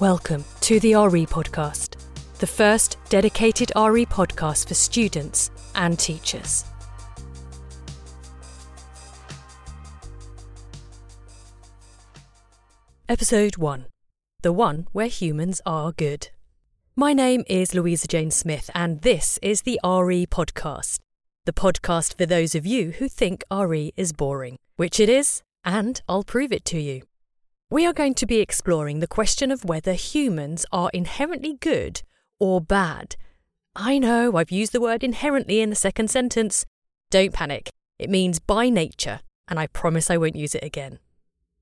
Welcome to the RE Podcast, the first dedicated RE podcast for students and teachers. Episode 1 The one where humans are good. My name is Louisa Jane Smith, and this is the RE Podcast, the podcast for those of you who think RE is boring, which it is, and I'll prove it to you. We are going to be exploring the question of whether humans are inherently good or bad. I know I've used the word inherently in the second sentence. Don't panic, it means by nature, and I promise I won't use it again.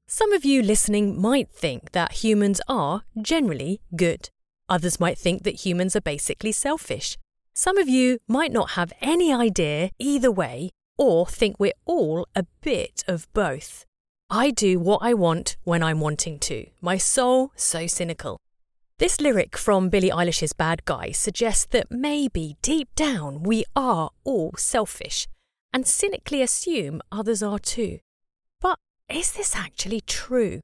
Some of you listening might think that humans are generally good. Others might think that humans are basically selfish. Some of you might not have any idea either way, or think we're all a bit of both. I do what I want when I'm wanting to. My soul so cynical. This lyric from Billie Eilish's Bad Guy suggests that maybe deep down we are all selfish and cynically assume others are too. But is this actually true?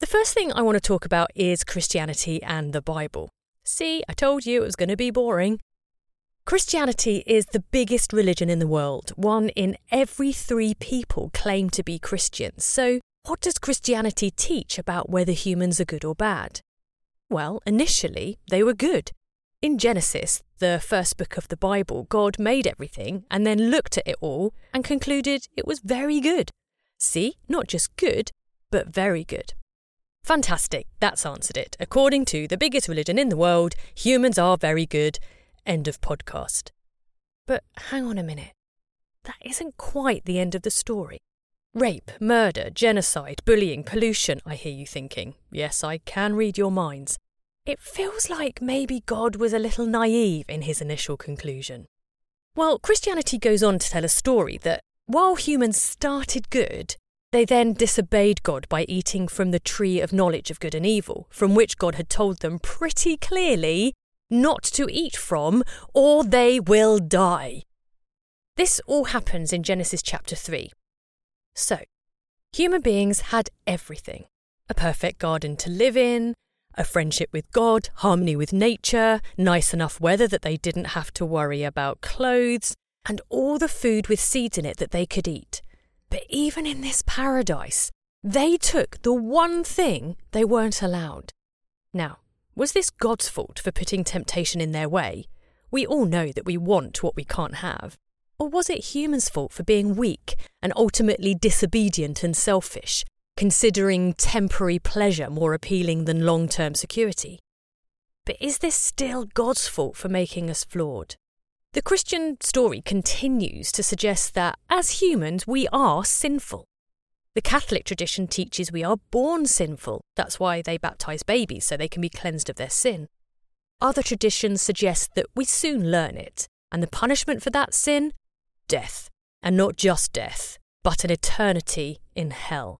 The first thing I want to talk about is Christianity and the Bible. See, I told you it was going to be boring. Christianity is the biggest religion in the world. One in every three people claim to be Christians. So, what does Christianity teach about whether humans are good or bad? Well, initially, they were good. In Genesis, the first book of the Bible, God made everything and then looked at it all and concluded it was very good. See, not just good, but very good. Fantastic, that's answered it. According to the biggest religion in the world, humans are very good. End of podcast. But hang on a minute. That isn't quite the end of the story. Rape, murder, genocide, bullying, pollution, I hear you thinking. Yes, I can read your minds. It feels like maybe God was a little naive in his initial conclusion. Well, Christianity goes on to tell a story that while humans started good, they then disobeyed God by eating from the tree of knowledge of good and evil, from which God had told them pretty clearly not to eat from, or they will die. This all happens in Genesis chapter 3. So, human beings had everything a perfect garden to live in, a friendship with God, harmony with nature, nice enough weather that they didn't have to worry about clothes, and all the food with seeds in it that they could eat. But even in this paradise, they took the one thing they weren't allowed. Now, was this God's fault for putting temptation in their way? We all know that we want what we can't have. Or was it humans' fault for being weak and ultimately disobedient and selfish, considering temporary pleasure more appealing than long term security? But is this still God's fault for making us flawed? The Christian story continues to suggest that as humans we are sinful. The Catholic tradition teaches we are born sinful. That's why they baptize babies, so they can be cleansed of their sin. Other traditions suggest that we soon learn it, and the punishment for that sin? Death. And not just death, but an eternity in hell.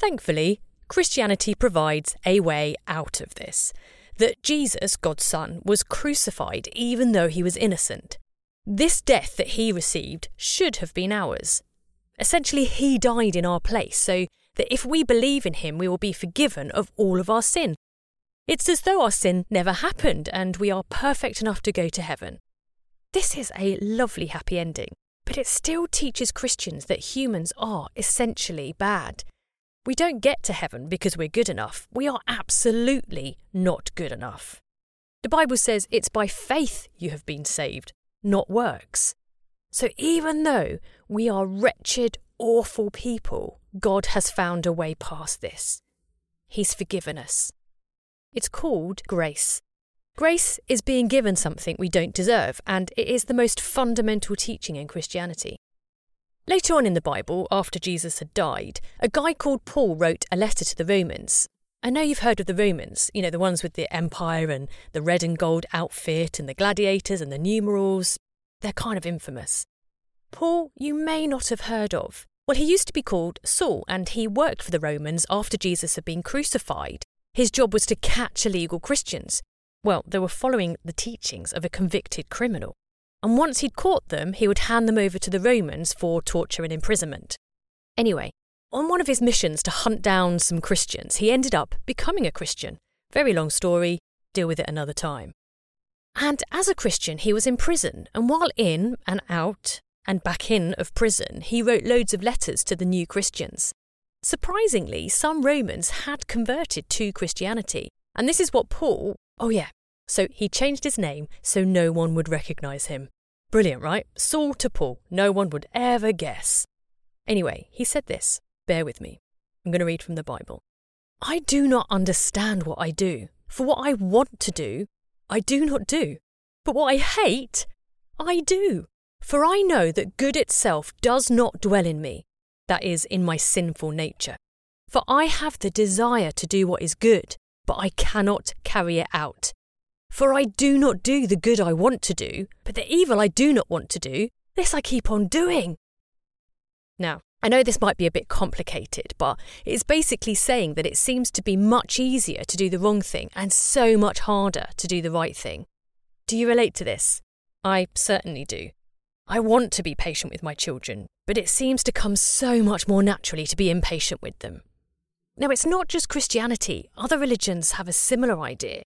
Thankfully, Christianity provides a way out of this that Jesus, God's Son, was crucified even though he was innocent. This death that he received should have been ours, Essentially, he died in our place so that if we believe in him, we will be forgiven of all of our sin. It's as though our sin never happened and we are perfect enough to go to heaven. This is a lovely happy ending, but it still teaches Christians that humans are essentially bad. We don't get to heaven because we're good enough. We are absolutely not good enough. The Bible says it's by faith you have been saved, not works. So even though we are wretched, awful people, God has found a way past this. He's forgiven us. It's called grace. Grace is being given something we don't deserve, and it is the most fundamental teaching in Christianity. Later on in the Bible, after Jesus had died, a guy called Paul wrote a letter to the Romans. I know you've heard of the Romans, you know, the ones with the empire and the red and gold outfit and the gladiators and the numerals. They're kind of infamous. Paul, you may not have heard of. Well, he used to be called Saul, and he worked for the Romans after Jesus had been crucified. His job was to catch illegal Christians. Well, they were following the teachings of a convicted criminal. And once he'd caught them, he would hand them over to the Romans for torture and imprisonment. Anyway, on one of his missions to hunt down some Christians, he ended up becoming a Christian, Very long story, deal with it another time. And as a Christian, he was in prison, and while in and out and back in of prison, he wrote loads of letters to the new Christians. Surprisingly, some Romans had converted to Christianity, and this is what Paul, oh yeah, so he changed his name so no one would recognize him. Brilliant, right? Saul to Paul, no one would ever guess. Anyway, he said this. Bear with me. I'm going to read from the Bible. I do not understand what I do, for what I want to do, I do not do. But what I hate, I do. For I know that good itself does not dwell in me, that is, in my sinful nature. For I have the desire to do what is good, but I cannot carry it out. For I do not do the good I want to do, but the evil I do not want to do, this I keep on doing. Now, I know this might be a bit complicated, but it's basically saying that it seems to be much easier to do the wrong thing and so much harder to do the right thing. Do you relate to this? I certainly do. I want to be patient with my children, but it seems to come so much more naturally to be impatient with them. Now, it's not just Christianity, other religions have a similar idea.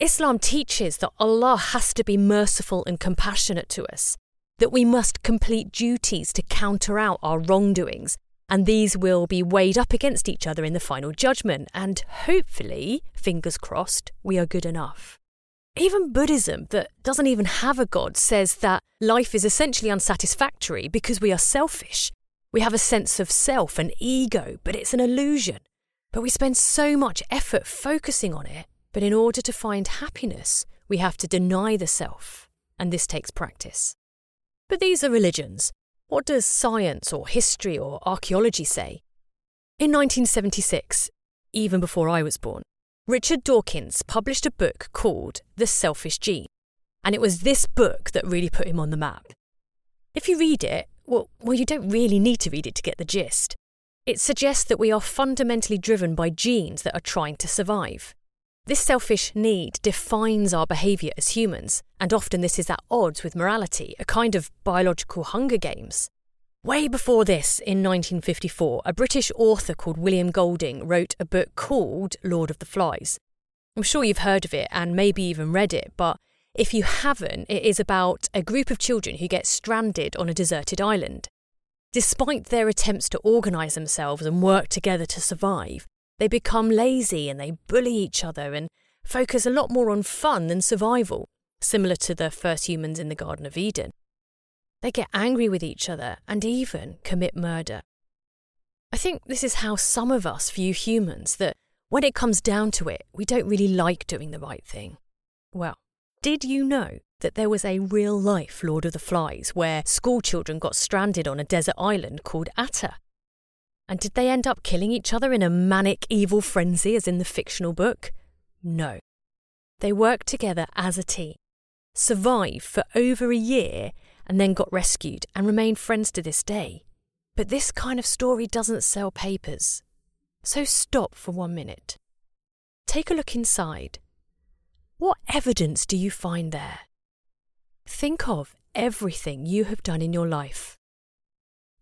Islam teaches that Allah has to be merciful and compassionate to us, that we must complete duties to counter out our wrongdoings, and these will be weighed up against each other in the final judgment, and hopefully, fingers crossed, we are good enough. Even Buddhism, that doesn't even have a god, says that life is essentially unsatisfactory because we are selfish. We have a sense of self and ego, but it's an illusion. But we spend so much effort focusing on it. But in order to find happiness, we have to deny the self, and this takes practice. But these are religions. What does science or history or archaeology say? In 1976, even before I was born, Richard Dawkins published a book called The Selfish Gene, and it was this book that really put him on the map. If you read it, well, well, you don't really need to read it to get the gist. It suggests that we are fundamentally driven by genes that are trying to survive. This selfish need defines our behaviour as humans, and often this is at odds with morality, a kind of biological hunger games. Way before this, in 1954, a British author called William Golding wrote a book called Lord of the Flies. I'm sure you've heard of it and maybe even read it, but if you haven't, it is about a group of children who get stranded on a deserted island. Despite their attempts to organise themselves and work together to survive, they become lazy and they bully each other and focus a lot more on fun than survival, similar to the first humans in the Garden of Eden. They get angry with each other and even commit murder. I think this is how some of us view humans that when it comes down to it, we don't really like doing the right thing. Well, did you know that there was a real life Lord of the Flies where schoolchildren got stranded on a desert island called Ata? And did they end up killing each other in a manic evil frenzy as in the fictional book? No. They worked together as a team, survived for over a year, and then got rescued and remain friends to this day. But this kind of story doesn't sell papers. So stop for one minute. Take a look inside. What evidence do you find there? Think of everything you have done in your life.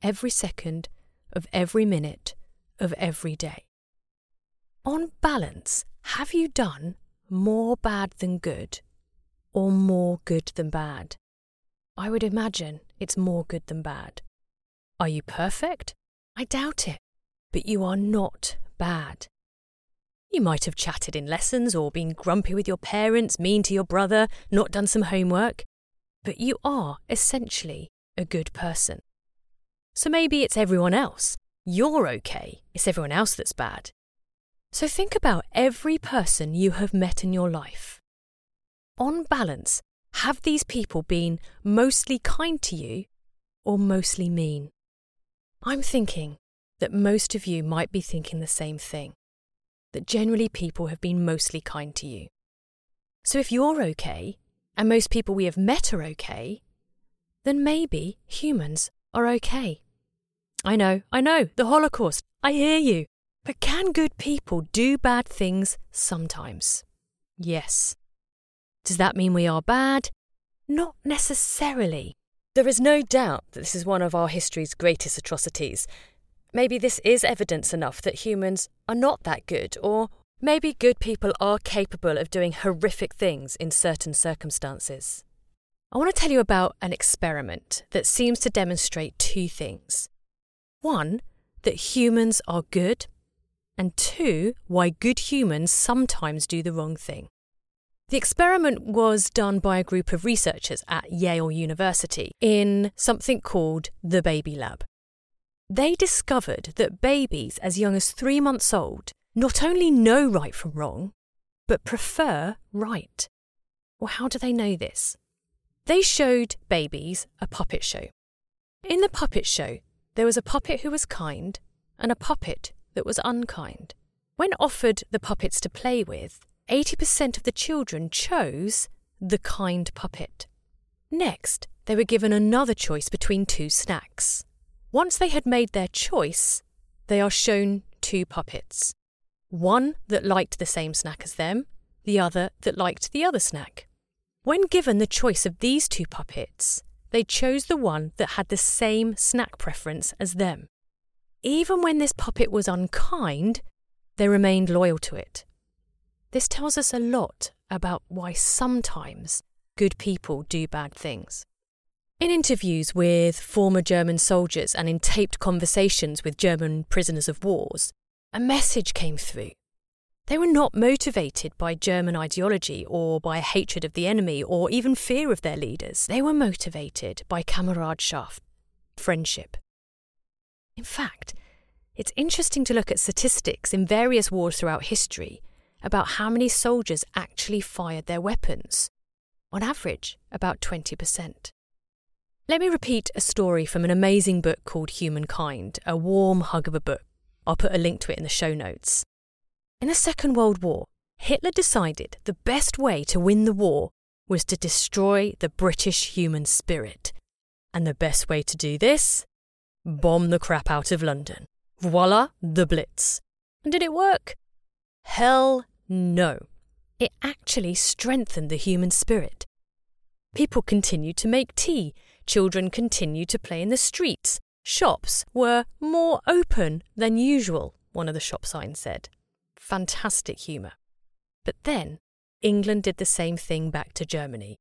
Every second of every minute of every day. On balance, have you done more bad than good or more good than bad? I would imagine it's more good than bad. Are you perfect? I doubt it. But you are not bad. You might have chatted in lessons or been grumpy with your parents, mean to your brother, not done some homework. But you are essentially a good person. So maybe it's everyone else. You're okay. It's everyone else that's bad. So think about every person you have met in your life. On balance, have these people been mostly kind to you or mostly mean? I'm thinking that most of you might be thinking the same thing that generally people have been mostly kind to you. So if you're okay, and most people we have met are okay, then maybe humans are okay. I know, I know, the Holocaust, I hear you. But can good people do bad things sometimes? Yes. Does that mean we are bad? Not necessarily. There is no doubt that this is one of our history's greatest atrocities. Maybe this is evidence enough that humans are not that good, or Maybe good people are capable of doing horrific things in certain circumstances. I want to tell you about an experiment that seems to demonstrate two things. One, that humans are good, and two, why good humans sometimes do the wrong thing. The experiment was done by a group of researchers at Yale University in something called the Baby Lab. They discovered that babies as young as three months old not only know right from wrong, but prefer right. Well, how do they know this? They showed babies a puppet show. In the puppet show, there was a puppet who was kind and a puppet that was unkind. When offered the puppets to play with, 80% of the children chose the kind puppet. Next, they were given another choice between two snacks. Once they had made their choice, they are shown two puppets one that liked the same snack as them, the other that liked the other snack. When given the choice of these two puppets, they chose the one that had the same snack preference as them. Even when this puppet was unkind, they remained loyal to it. This tells us a lot about why sometimes good people do bad things. In interviews with former German soldiers and in taped conversations with German prisoners of wars, a message came through. They were not motivated by German ideology or by hatred of the enemy or even fear of their leaders. They were motivated by Kameradschaft, friendship. In fact, it's interesting to look at statistics in various wars throughout history about how many soldiers actually fired their weapons. On average, about 20%. Let me repeat a story from an amazing book called Humankind, a warm hug of a book. I'll put a link to it in the show notes. In the Second World War, Hitler decided the best way to win the war was to destroy the British human spirit. And the best way to do this? Bomb the crap out of London. Voila, the Blitz. And did it work? Hell no. It actually strengthened the human spirit. People continued to make tea, children continued to play in the streets, Shops were more open than usual, one of the shop signs said. Fantastic humour. But then England did the same thing back to Germany.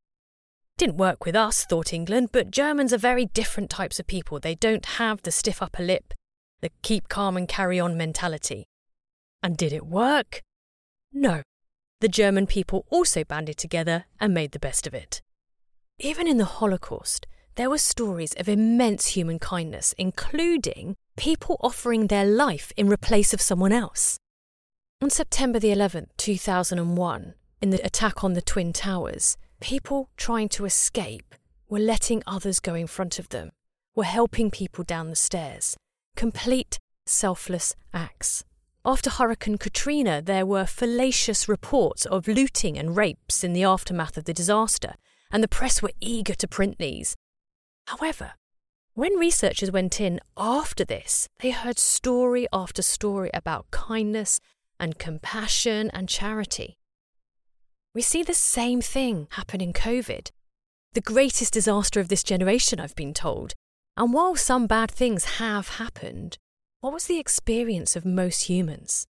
Didn't work with us, thought England, but Germans are very different types of people. They don't have the stiff upper lip, the keep calm and carry on mentality. And did it work? No. The German people also banded together and made the best of it. Even in the Holocaust, there were stories of immense human kindness, including people offering their life in replace of someone else. On September the 11th, 2001, in the attack on the Twin Towers, people trying to escape were letting others go in front of them, were helping people down the stairs. Complete selfless acts. After Hurricane Katrina, there were fallacious reports of looting and rapes in the aftermath of the disaster, and the press were eager to print these. However, when researchers went in after this, they heard story after story about kindness and compassion and charity. We see the same thing happen in COVID, the greatest disaster of this generation, I've been told. And while some bad things have happened, what was the experience of most humans?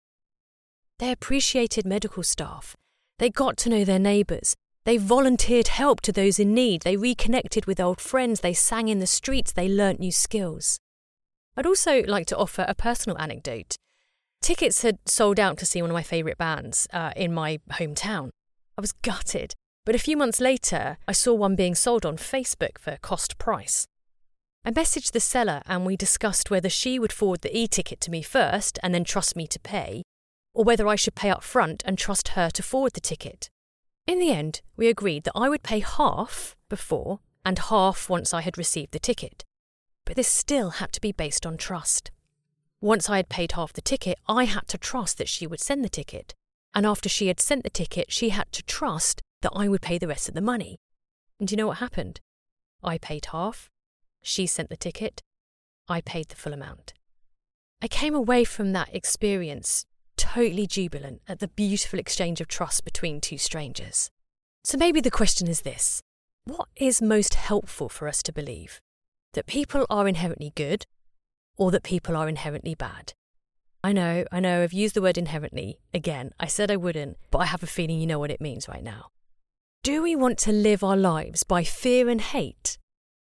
They appreciated medical staff. They got to know their neighbours. They volunteered help to those in need, they reconnected with old friends, they sang in the streets, they learnt new skills. I'd also like to offer a personal anecdote. Tickets had sold out to see one of my favourite bands uh, in my hometown. I was gutted, but a few months later, I saw one being sold on Facebook for cost price. I messaged the seller and we discussed whether she would forward the e ticket to me first and then trust me to pay, or whether I should pay up front and trust her to forward the ticket. In the end, we agreed that I would pay half before and half once I had received the ticket. But this still had to be based on trust. Once I had paid half the ticket, I had to trust that she would send the ticket. And after she had sent the ticket, she had to trust that I would pay the rest of the money. And do you know what happened? I paid half, she sent the ticket, I paid the full amount. I came away from that experience totally jubilant at the beautiful exchange of trust between two strangers. So maybe the question is this What is most helpful for us to believe? That people are inherently good or that people are inherently bad? I know, I know, I've used the word inherently. Again, I said I wouldn't, but I have a feeling you know what it means right now. Do we want to live our lives by fear and hate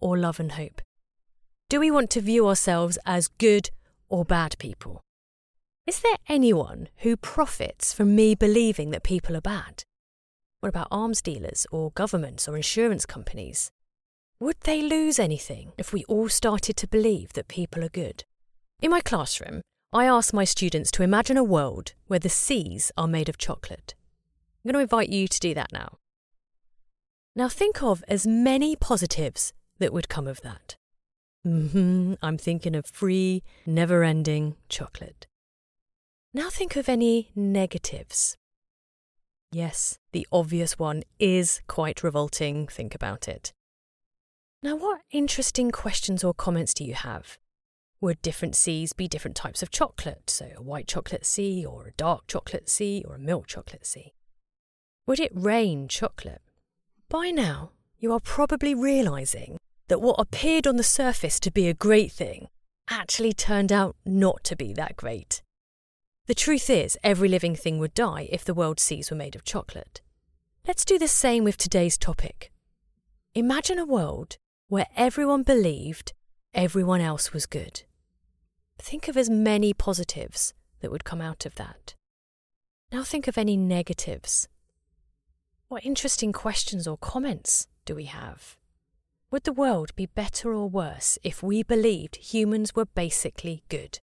or love and hope? Do we want to view ourselves as good or bad people? Is there anyone who profits from me believing that people are bad? What about arms dealers or governments or insurance companies? Would they lose anything if we all started to believe that people are good? In my classroom, I ask my students to imagine a world where the seas are made of chocolate. I'm going to invite you to do that now. Now think of as many positives that would come of that. Mm-hmm, I'm thinking of free, never ending chocolate. Now think of any negatives. Yes, the obvious one is quite revolting. Think about it. Now, what interesting questions or comments do you have? Would different seas be different types of chocolate? So, a white chocolate sea, or a dark chocolate sea, or a milk chocolate sea? Would it rain chocolate? By now, you are probably realising that what appeared on the surface to be a great thing actually turned out not to be that great. The truth is, every living thing would die if the world's seas were made of chocolate. Let's do the same with today's topic. Imagine a world where everyone believed everyone else was good. Think of as many positives that would come out of that. Now think of any negatives. What interesting questions or comments do we have? Would the world be better or worse if we believed humans were basically good?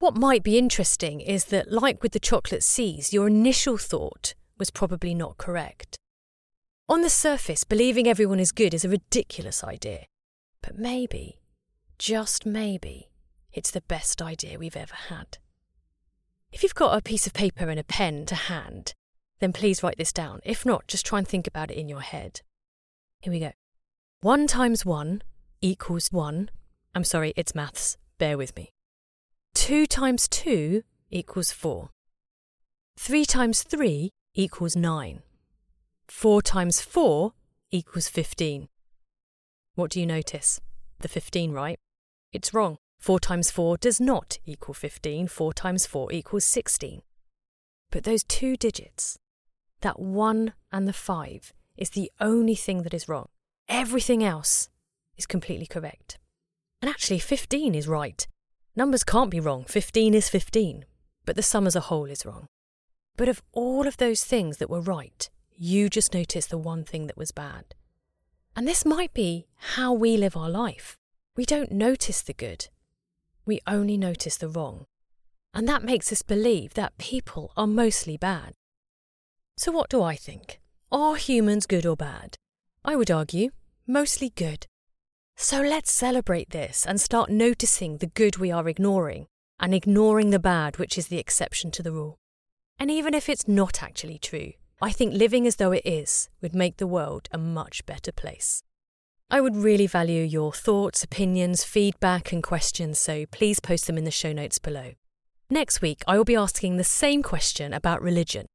What might be interesting is that, like with the chocolate seas, your initial thought was probably not correct. On the surface, believing everyone is good is a ridiculous idea. But maybe, just maybe, it's the best idea we've ever had. If you've got a piece of paper and a pen to hand, then please write this down. If not, just try and think about it in your head. Here we go. 1 times 1 equals 1. I'm sorry, it's maths. Bear with me. 2 times 2 equals 4. 3 times 3 equals 9. 4 times 4 equals 15. What do you notice? The 15, right? It's wrong. 4 times 4 does not equal 15. 4 times 4 equals 16. But those two digits, that 1 and the 5, is the only thing that is wrong. Everything else is completely correct. And actually, 15 is right. Numbers can't be wrong. 15 is 15, but the sum as a whole is wrong. But of all of those things that were right, you just noticed the one thing that was bad. And this might be how we live our life. We don't notice the good, we only notice the wrong. And that makes us believe that people are mostly bad. So, what do I think? Are humans good or bad? I would argue, mostly good. So let's celebrate this and start noticing the good we are ignoring and ignoring the bad, which is the exception to the rule. And even if it's not actually true, I think living as though it is would make the world a much better place. I would really value your thoughts, opinions, feedback, and questions, so please post them in the show notes below. Next week, I will be asking the same question about religion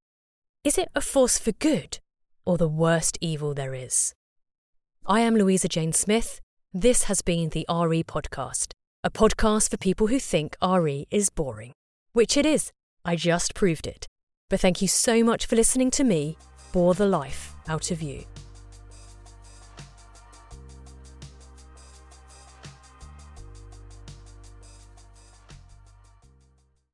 Is it a force for good or the worst evil there is? I am Louisa Jane Smith this has been the RE Podcast, a podcast for people who think RE is boring. Which it is. I just proved it. But thank you so much for listening to me bore the life out of you.